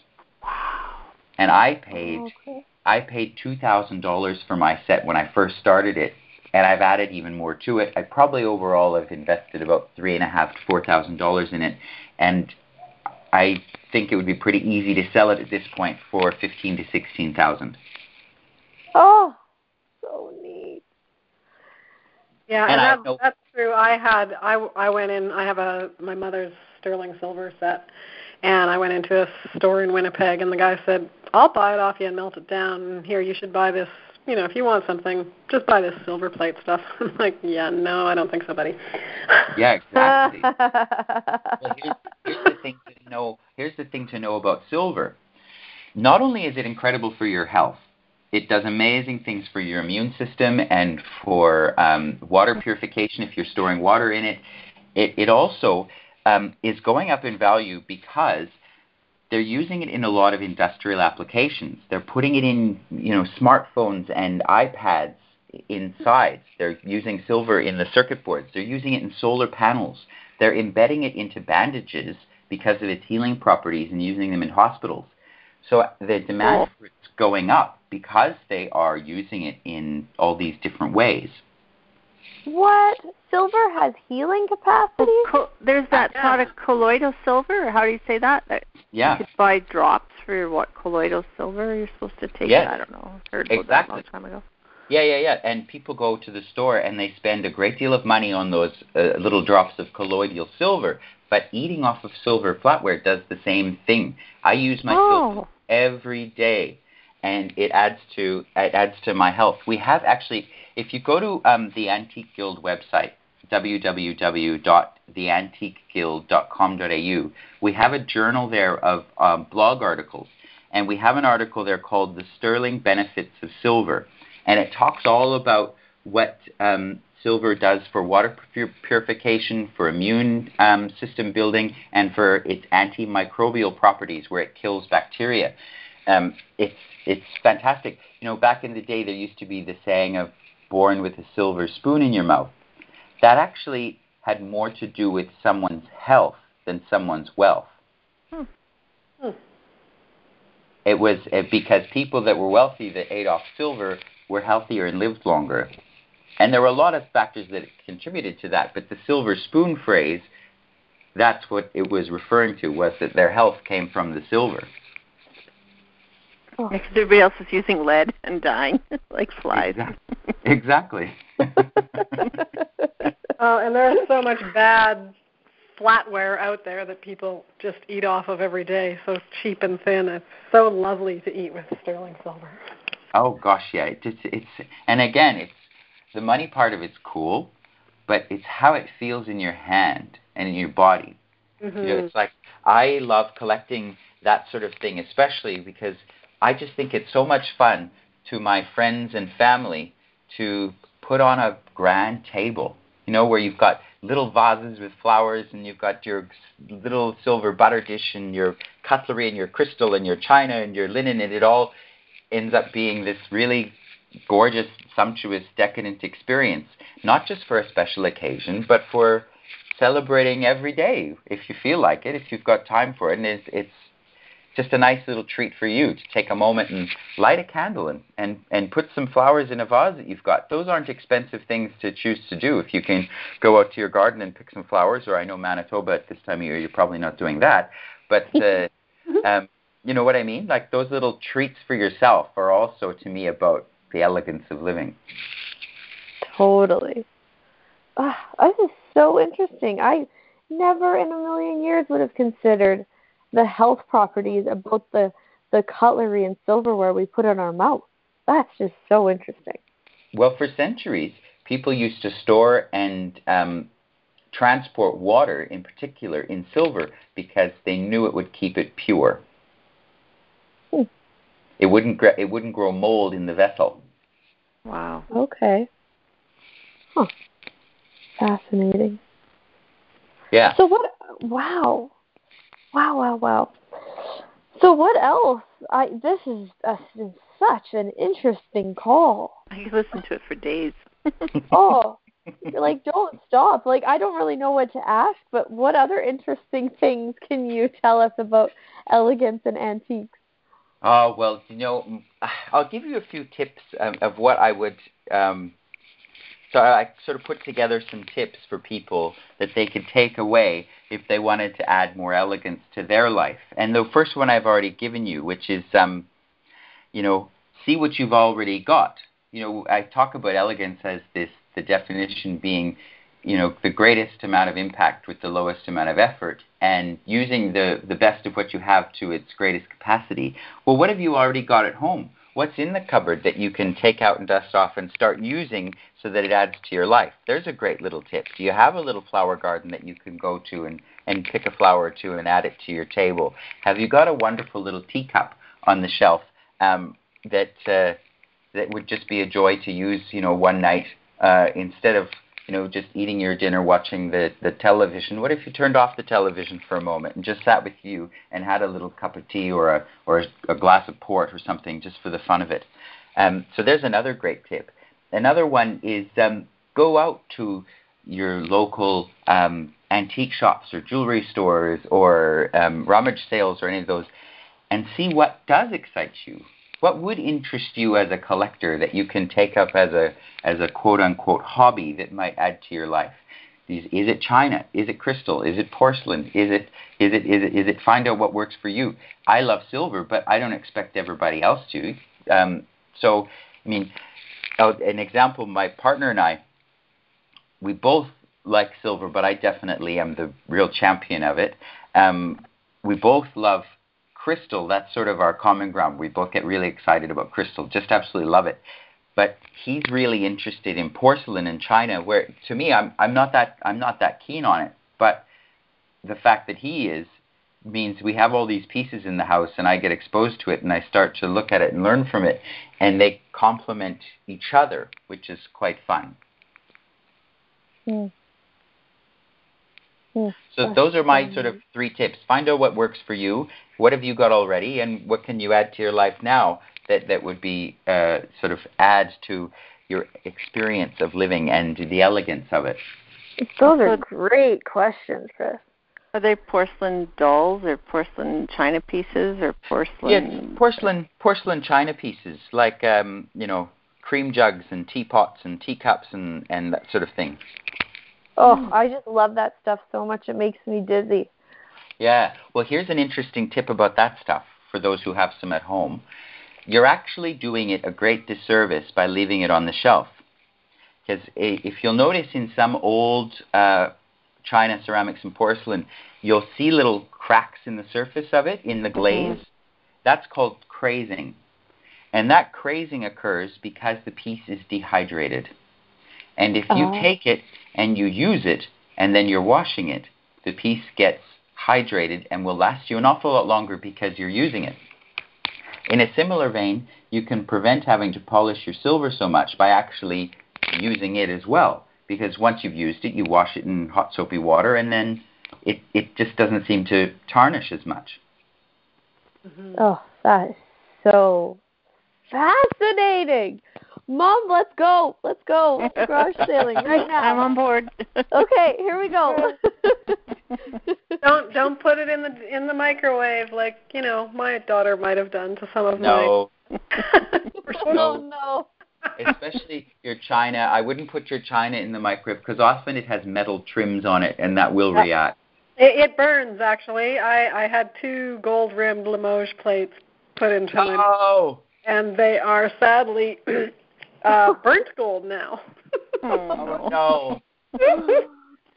Wow. And I paid. Okay I paid $2,000 for my set when I first started it, and I've added even more to it. I probably overall have invested about three and a half to four thousand dollars in it, and I think it would be pretty easy to sell it at this point for fifteen to sixteen thousand. Oh, so neat. Yeah, and, and that, that's true. I had I I went in. I have a my mother's sterling silver set, and I went into a store in Winnipeg, and the guy said, "I'll buy it off you and melt it down. And here, you should buy this. You know, if you want something, just buy this silver plate stuff." (laughs) I'm like, "Yeah, no, I don't think so, buddy." Yeah, exactly. (laughs) well, here's, here's the thing to know. Here's the thing to know about silver. Not only is it incredible for your health, it does amazing things for your immune system and for um, water purification if you're storing water in it. It, it also um, is going up in value because they're using it in a lot of industrial applications. They're putting it in, you know, smartphones and iPads inside. They're using silver in the circuit boards. They're using it in solar panels. They're embedding it into bandages because of its healing properties and using them in hospitals. So the demand for it's going up because they are using it in all these different ways. What? Silver has healing capacity? co- there's that yeah. product colloidal silver, how do you say that? that yeah. You could buy drops for your what colloidal silver you're supposed to take yes. I don't know. I heard exactly. that a long time ago. Yeah, yeah, yeah. And people go to the store and they spend a great deal of money on those uh, little drops of colloidal silver. But eating off of silver flatware does the same thing. I use my oh. silver every day, and it adds to it adds to my health. We have actually if you go to um, the Antique Guild website, www.theantiqueguild.com.au, we have a journal there of um, blog articles. And we have an article there called The Sterling Benefits of Silver. And it talks all about what um, silver does for water purification, for immune um, system building, and for its antimicrobial properties where it kills bacteria. Um, it's, it's fantastic. You know, back in the day, there used to be the saying of born with a silver spoon in your mouth. That actually had more to do with someone's health than someone's wealth. Hmm. Hmm. it was uh, because people that were wealthy that ate off silver were healthier and lived longer. And there were a lot of factors that contributed to that, but the silver spoon phrase, that's what it was referring to, was that their health came from the silver. (laughs) Oh. Because everybody else is using lead and dying (laughs) like flies. Exactly. (laughs) oh, and there's so much bad flatware out there that people just eat off of every day, so cheap and thin. It's so lovely to eat with sterling silver. Oh gosh, yeah. It's it's, it's and again, it's the money part of it's cool, but it's how it feels in your hand and in your body. Mm-hmm. You know, it's like I love collecting that sort of thing, especially because I just think it's so much fun to my friends and family to put on a grand table, you know, where you've got little vases with flowers and you've got your little silver butter dish and your cutlery and your crystal and your china and your linen and it all ends up being this really gorgeous, sumptuous, decadent experience, not just for a special occasion, but for celebrating every day if you feel like it, if you've got time for it. And it's, it's just a nice little treat for you to take a moment and light a candle and, and, and put some flowers in a vase that you've got. Those aren't expensive things to choose to do. If you can go out to your garden and pick some flowers, or I know Manitoba at this time of year, you're probably not doing that. But, uh, (laughs) um, you know what I mean? Like those little treats for yourself are also, to me, about the elegance of living. Totally. Oh, this is so interesting. I never in a million years would have considered – the health properties about the the cutlery and silverware we put in our mouth. That's just so interesting. Well, for centuries, people used to store and um, transport water, in particular, in silver because they knew it would keep it pure. Hmm. It wouldn't it wouldn't grow mold in the vessel. Wow. Okay. Huh. Fascinating. Yeah. So what? Wow. Wow, wow, wow. So what else? I this is a, such an interesting call. I could listen to it for days. (laughs) oh, like don't stop. Like I don't really know what to ask, but what other interesting things can you tell us about elegance and antiques? Oh well, you know, I'll give you a few tips of, of what I would um, so I sort of put together some tips for people that they could take away if they wanted to add more elegance to their life. And the first one I've already given you, which is, um, you know, see what you've already got. You know, I talk about elegance as this, the definition being, you know, the greatest amount of impact with the lowest amount of effort and using the, the best of what you have to its greatest capacity. Well, what have you already got at home? What's in the cupboard that you can take out and dust off and start using so that it adds to your life? There's a great little tip. Do you have a little flower garden that you can go to and, and pick a flower or two and add it to your table? Have you got a wonderful little teacup on the shelf um, that uh, that would just be a joy to use, you know, one night uh, instead of you know, just eating your dinner, watching the, the television. What if you turned off the television for a moment and just sat with you and had a little cup of tea or a, or a, glass of port or something just for the fun of it? Um, so there's another great tip. Another one is um, go out to your local um, antique shops or jewelry stores or um, rummage sales or any of those and see what does excite you what would interest you as a collector that you can take up as a as a quote unquote hobby that might add to your life? Is, is it china? Is it crystal? Is it porcelain? Is it is it is it is it find out what works for you? I love silver, but I don't expect everybody else to. Um, so, I mean, an example: my partner and I, we both like silver, but I definitely am the real champion of it. Um, we both love crystal, that's sort of our common ground. We both get really excited about crystal, just absolutely love it. But he's really interested in porcelain and china, where to me, I'm I'm not that I'm not that keen on it. But the fact that he is means we have all these pieces in the house, and I get exposed to it, and I start to look at it and learn from it, and they complement each other, which is quite fun. Mm. So those are my sort of three tips. Find out what works for you. What have you got already, and what can you add to your life now that that would be uh, sort of add to your experience of living and the elegance of it. Those are great questions, Chris. Are they porcelain dolls or porcelain china pieces or porcelain? Yes, porcelain porcelain china pieces, like um, you know, cream jugs and teapots and teacups and and that sort of thing. Oh, I just love that stuff so much. It makes me dizzy. Yeah. Well, here's an interesting tip about that stuff for those who have some at home. You're actually doing it a great disservice by leaving it on the shelf. Because if you'll notice in some old uh, china, ceramics, and porcelain, you'll see little cracks in the surface of it, in the glaze. Mm-hmm. That's called crazing. And that crazing occurs because the piece is dehydrated. And if you uh-huh. take it and you use it and then you're washing it, the piece gets hydrated and will last you an awful lot longer because you're using it. In a similar vein, you can prevent having to polish your silver so much by actually using it as well. Because once you've used it, you wash it in hot soapy water and then it, it just doesn't seem to tarnish as much. Mm-hmm. Oh, that is so fascinating. Mom, let's go. Let's go garage sailing right (laughs) now. I'm on board. okay, here we go. (laughs) don't don't put it in the in the microwave like you know my daughter might have done to some of no. my. (laughs) no, no. Especially your china, I wouldn't put your china in the microwave because often it has metal trims on it, and that will yep. react. It, it burns actually. I I had two gold rimmed Limoges plates put into oh. my and they are sadly (clears throat) uh, (laughs) burnt gold now. oh no.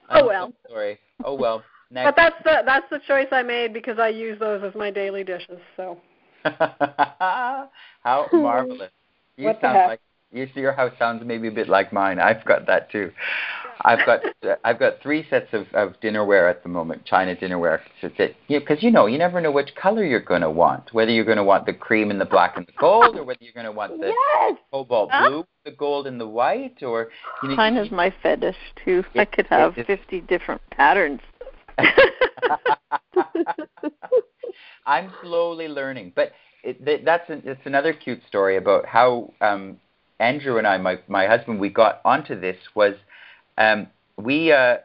oh well. Sorry. Oh well. Next. But that's the that's the choice I made because I use those as my daily dishes. So. (laughs) How marvelous! You what sound like you, your house sounds maybe a bit like mine. I've got that too. I've got uh, (laughs) I've got three sets of, of dinnerware at the moment, china dinnerware. Because you, know, you know, you never know which color you're going to want. Whether you're going to want the cream and the black and the gold, or whether you're going to want the yes. cobalt huh? blue, the gold and the white, or you know, China's you, my fetish too. It, I could have it, fifty different patterns. (laughs) I'm slowly learning, but it, that's an, it's another cute story about how um, Andrew and I, my my husband, we got onto this was um, we, uh,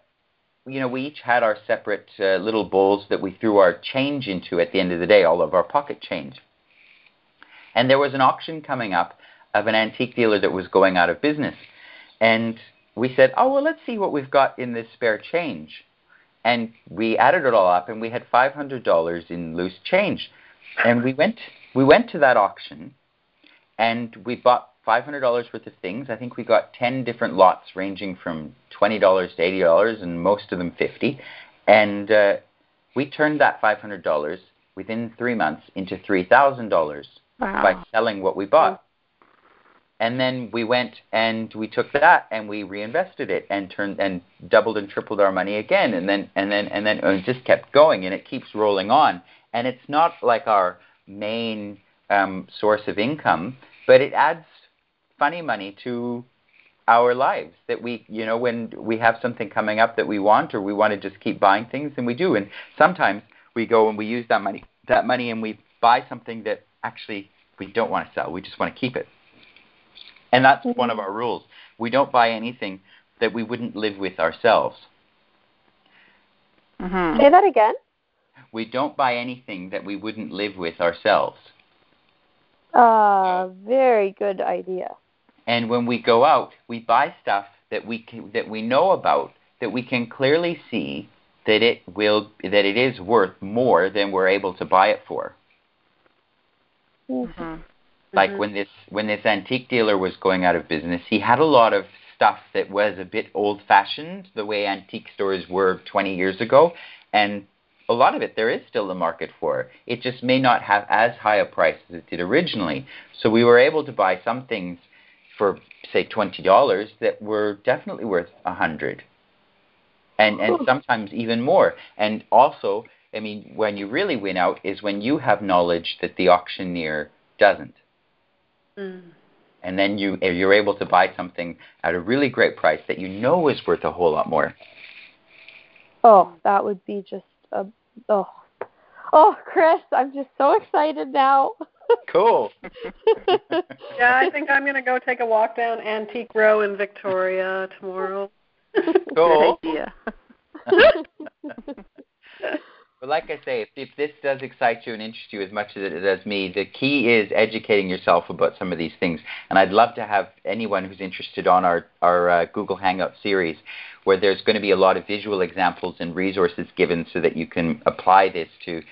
you know, we each had our separate uh, little bowls that we threw our change into at the end of the day, all of our pocket change. And there was an auction coming up of an antique dealer that was going out of business. And we said, oh, well, let's see what we've got in this spare change. And we added it all up, and we had $500 in loose change. And we went, we went to that auction, and we bought $500 worth of things. I think we got 10 different lots ranging from $20 to $80 and most of them 50 And uh, we turned that $500 within three months into $3,000 wow. by selling what we bought. And then we went and we took that and we reinvested it and turned and doubled and tripled our money again and then and then and then it just kept going and it keeps rolling on. And it's not like our main um, source of income, but it adds funny money to our lives that we you know when we have something coming up that we want or we want to just keep buying things and we do. And sometimes we go and we use that money that money and we buy something that actually we don't want to sell. We just want to keep it. And that's mm-hmm. one of our rules. We don't buy anything that we wouldn't live with ourselves. Mm-hmm. say that again? We don't buy anything that we wouldn't live with ourselves. Uh very good idea and when we go out, we buy stuff that we can, that we know about that we can clearly see that it will that it is worth more than we're able to buy it for. Mm-hmm. Like mm-hmm. when this when this antique dealer was going out of business, he had a lot of stuff that was a bit old fashioned, the way antique stores were 20 years ago, and a lot of it there is still a market for. It just may not have as high a price as it did originally. So we were able to buy some things for say twenty dollars that were definitely worth a hundred, and and sometimes even more. And also, I mean, when you really win out is when you have knowledge that the auctioneer doesn't. Mm. And then you you're able to buy something at a really great price that you know is worth a whole lot more. Oh, that would be just a oh oh Chris, I'm just so excited now. (laughs) cool. (laughs) yeah, I think I'm going to go take a walk down Antique Row in Victoria tomorrow. Cool. Good idea. (laughs) But like I say, if, if this does excite you and interest you as much as it does me, the key is educating yourself about some of these things. And I'd love to have anyone who's interested on our, our uh, Google Hangout series where there's going to be a lot of visual examples and resources given so that you can apply this to,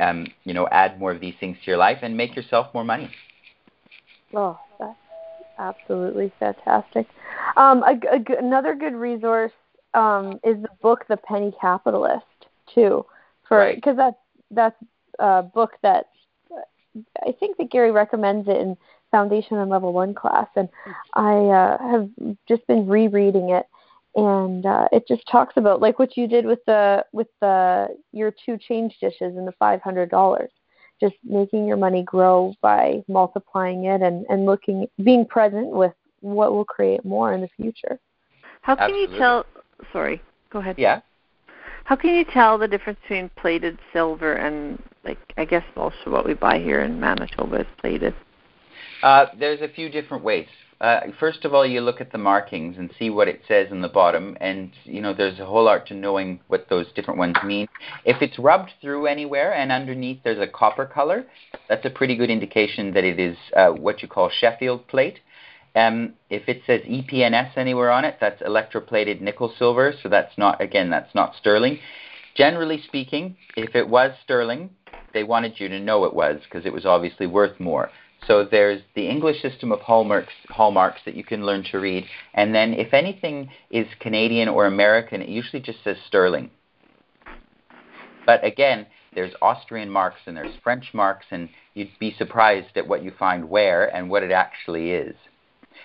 um, you know, add more of these things to your life and make yourself more money. Oh, that's absolutely fantastic. Um, a, a, another good resource um, is the book The Penny Capitalist, too for because right. that's that's a book that I think that Gary recommends it in foundation and level one class, and I uh, have just been rereading it, and uh, it just talks about like what you did with the with the your two change dishes and the five hundred dollars, just making your money grow by multiplying it and and looking being present with what will create more in the future. How can Absolutely. you tell? Sorry, go ahead. Yeah. How can you tell the difference between plated silver and like I guess most of what we buy here in Manitoba is plated? Uh, there's a few different ways. Uh, first of all, you look at the markings and see what it says in the bottom, and you know there's a whole art to knowing what those different ones mean. If it's rubbed through anywhere and underneath there's a copper color, that's a pretty good indication that it is uh, what you call Sheffield plate. Um, if it says EPNS anywhere on it, that's electroplated nickel silver, so that's not, again, that's not sterling. Generally speaking, if it was sterling, they wanted you to know it was because it was obviously worth more. So there's the English system of hallmarks, hallmarks that you can learn to read, and then if anything is Canadian or American, it usually just says sterling. But again, there's Austrian marks and there's French marks, and you'd be surprised at what you find where and what it actually is.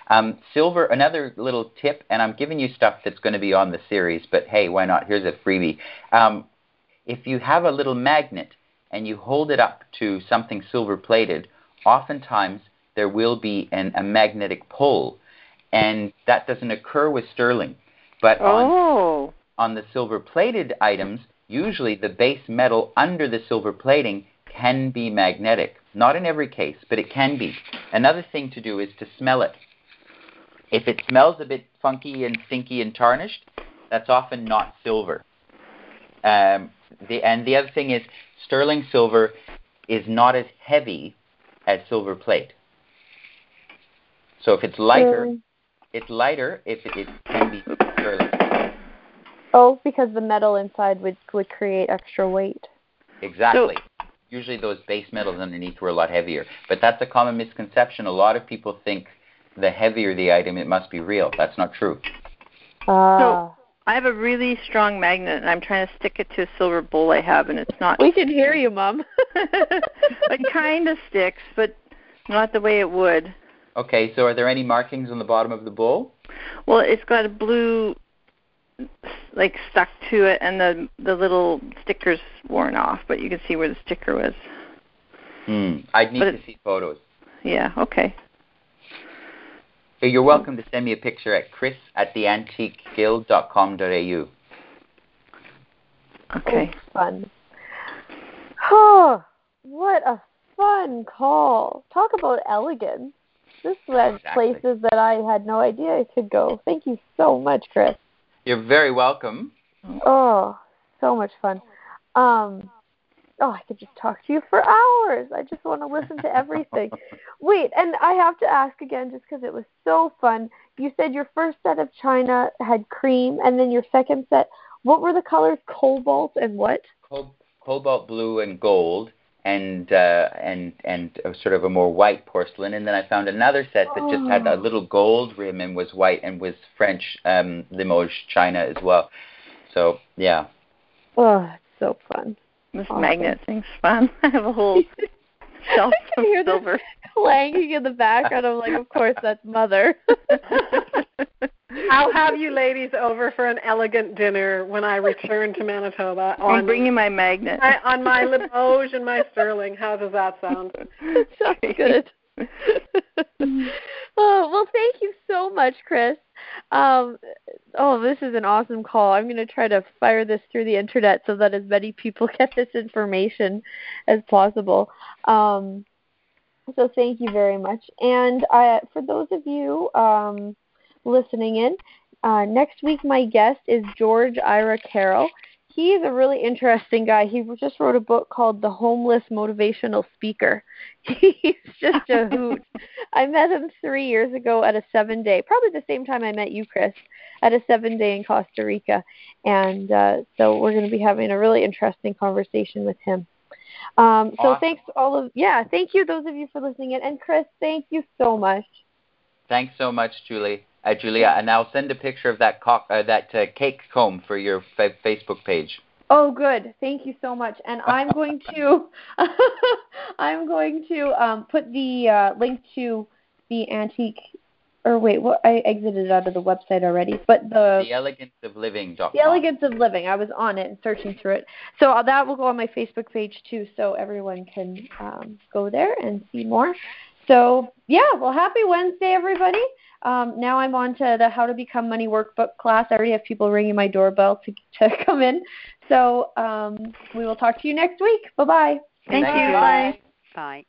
Um, silver, another little tip, and I'm giving you stuff that's going to be on the series, but hey, why not? Here's a freebie. Um, if you have a little magnet and you hold it up to something silver plated, oftentimes there will be an, a magnetic pull, and that doesn't occur with sterling. But oh. on, on the silver plated items, usually the base metal under the silver plating can be magnetic. Not in every case, but it can be. Another thing to do is to smell it. If it smells a bit funky and stinky and tarnished, that's often not silver. Um, the, and the other thing is, sterling silver is not as heavy as silver plate. So if it's lighter, mm. it's lighter if it, it can be sterling. Oh, because the metal inside would would create extra weight. Exactly. So, Usually those base metals underneath were a lot heavier, but that's a common misconception. A lot of people think the heavier the item, it must be real. That's not true. Uh, so I have a really strong magnet, and I'm trying to stick it to a silver bowl I have, and it's not. We can hear you, Mom. (laughs) it kind of sticks, but not the way it would. Okay, so are there any markings on the bottom of the bowl? Well, it's got a blue, like stuck to it, and the the little sticker's worn off, but you can see where the sticker was. Hmm. I'd need but to see photos. Yeah. Okay. You're welcome to send me a picture at chris at theantiqueguild.com.au. Okay. Oh, fun. Oh, what a fun call. Talk about elegance. This led exactly. places that I had no idea I could go. Thank you so much, Chris. You're very welcome. Oh, so much fun. Um, oh, I could just talk to you for hours. I just want to listen to everything. Wait, and I have to ask again just because it was so fun. You said your first set of china had cream, and then your second set, what were the colors? Cobalt and what? Cobalt blue and gold, and uh, and and sort of a more white porcelain. And then I found another set that just had a oh. little gold rim and was white and was French um, Limoges china as well. So yeah. Oh, it's so fun. This awesome. magnet thing's fun. (laughs) I have a whole (laughs) shelf of silver clanging in the background. I'm like, of course, that's mother. (laughs) I'll have you ladies over for an elegant dinner when I return to Manitoba. On, I'm bringing my magnet. My, on my Limoges and my Sterling. How does that sound? Sounds good. (laughs) oh, well, thank you so much, Chris. Um, oh, this is an awesome call. I'm going to try to fire this through the internet so that as many people (laughs) get this information as possible. Um, so thank you very much. And uh, for those of you um, listening in, uh, next week my guest is George Ira Carroll. He's a really interesting guy. He just wrote a book called The Homeless Motivational Speaker. (laughs) He's just a hoot. (laughs) I met him three years ago at a seven day, probably the same time I met you, Chris, at a seven day in Costa Rica. And uh, so we're going to be having a really interesting conversation with him. Um, so awesome. thanks all of yeah, thank you those of you for listening in, and Chris, thank you so much. Thanks so much, Julie uh, Julia, and I'll send a picture of that uh, that uh, cake comb for your fa- Facebook page. Oh, good. Thank you so much. And I'm (laughs) going to (laughs) I'm going to um, put the uh, link to the antique. Or wait, what? I exited out of the website already. But the the elegance of living. The elegance of living. I was on it and searching through it. So uh, that will go on my Facebook page too, so everyone can um, go there and see more. So yeah, well, happy Wednesday, everybody. Um, now I'm on to the How to Become Money Workbook class. I already have people ringing my doorbell to, to (laughs) come in. So um, we will talk to you next week. Bye-bye. Thank Bye. you. Bye. Bye.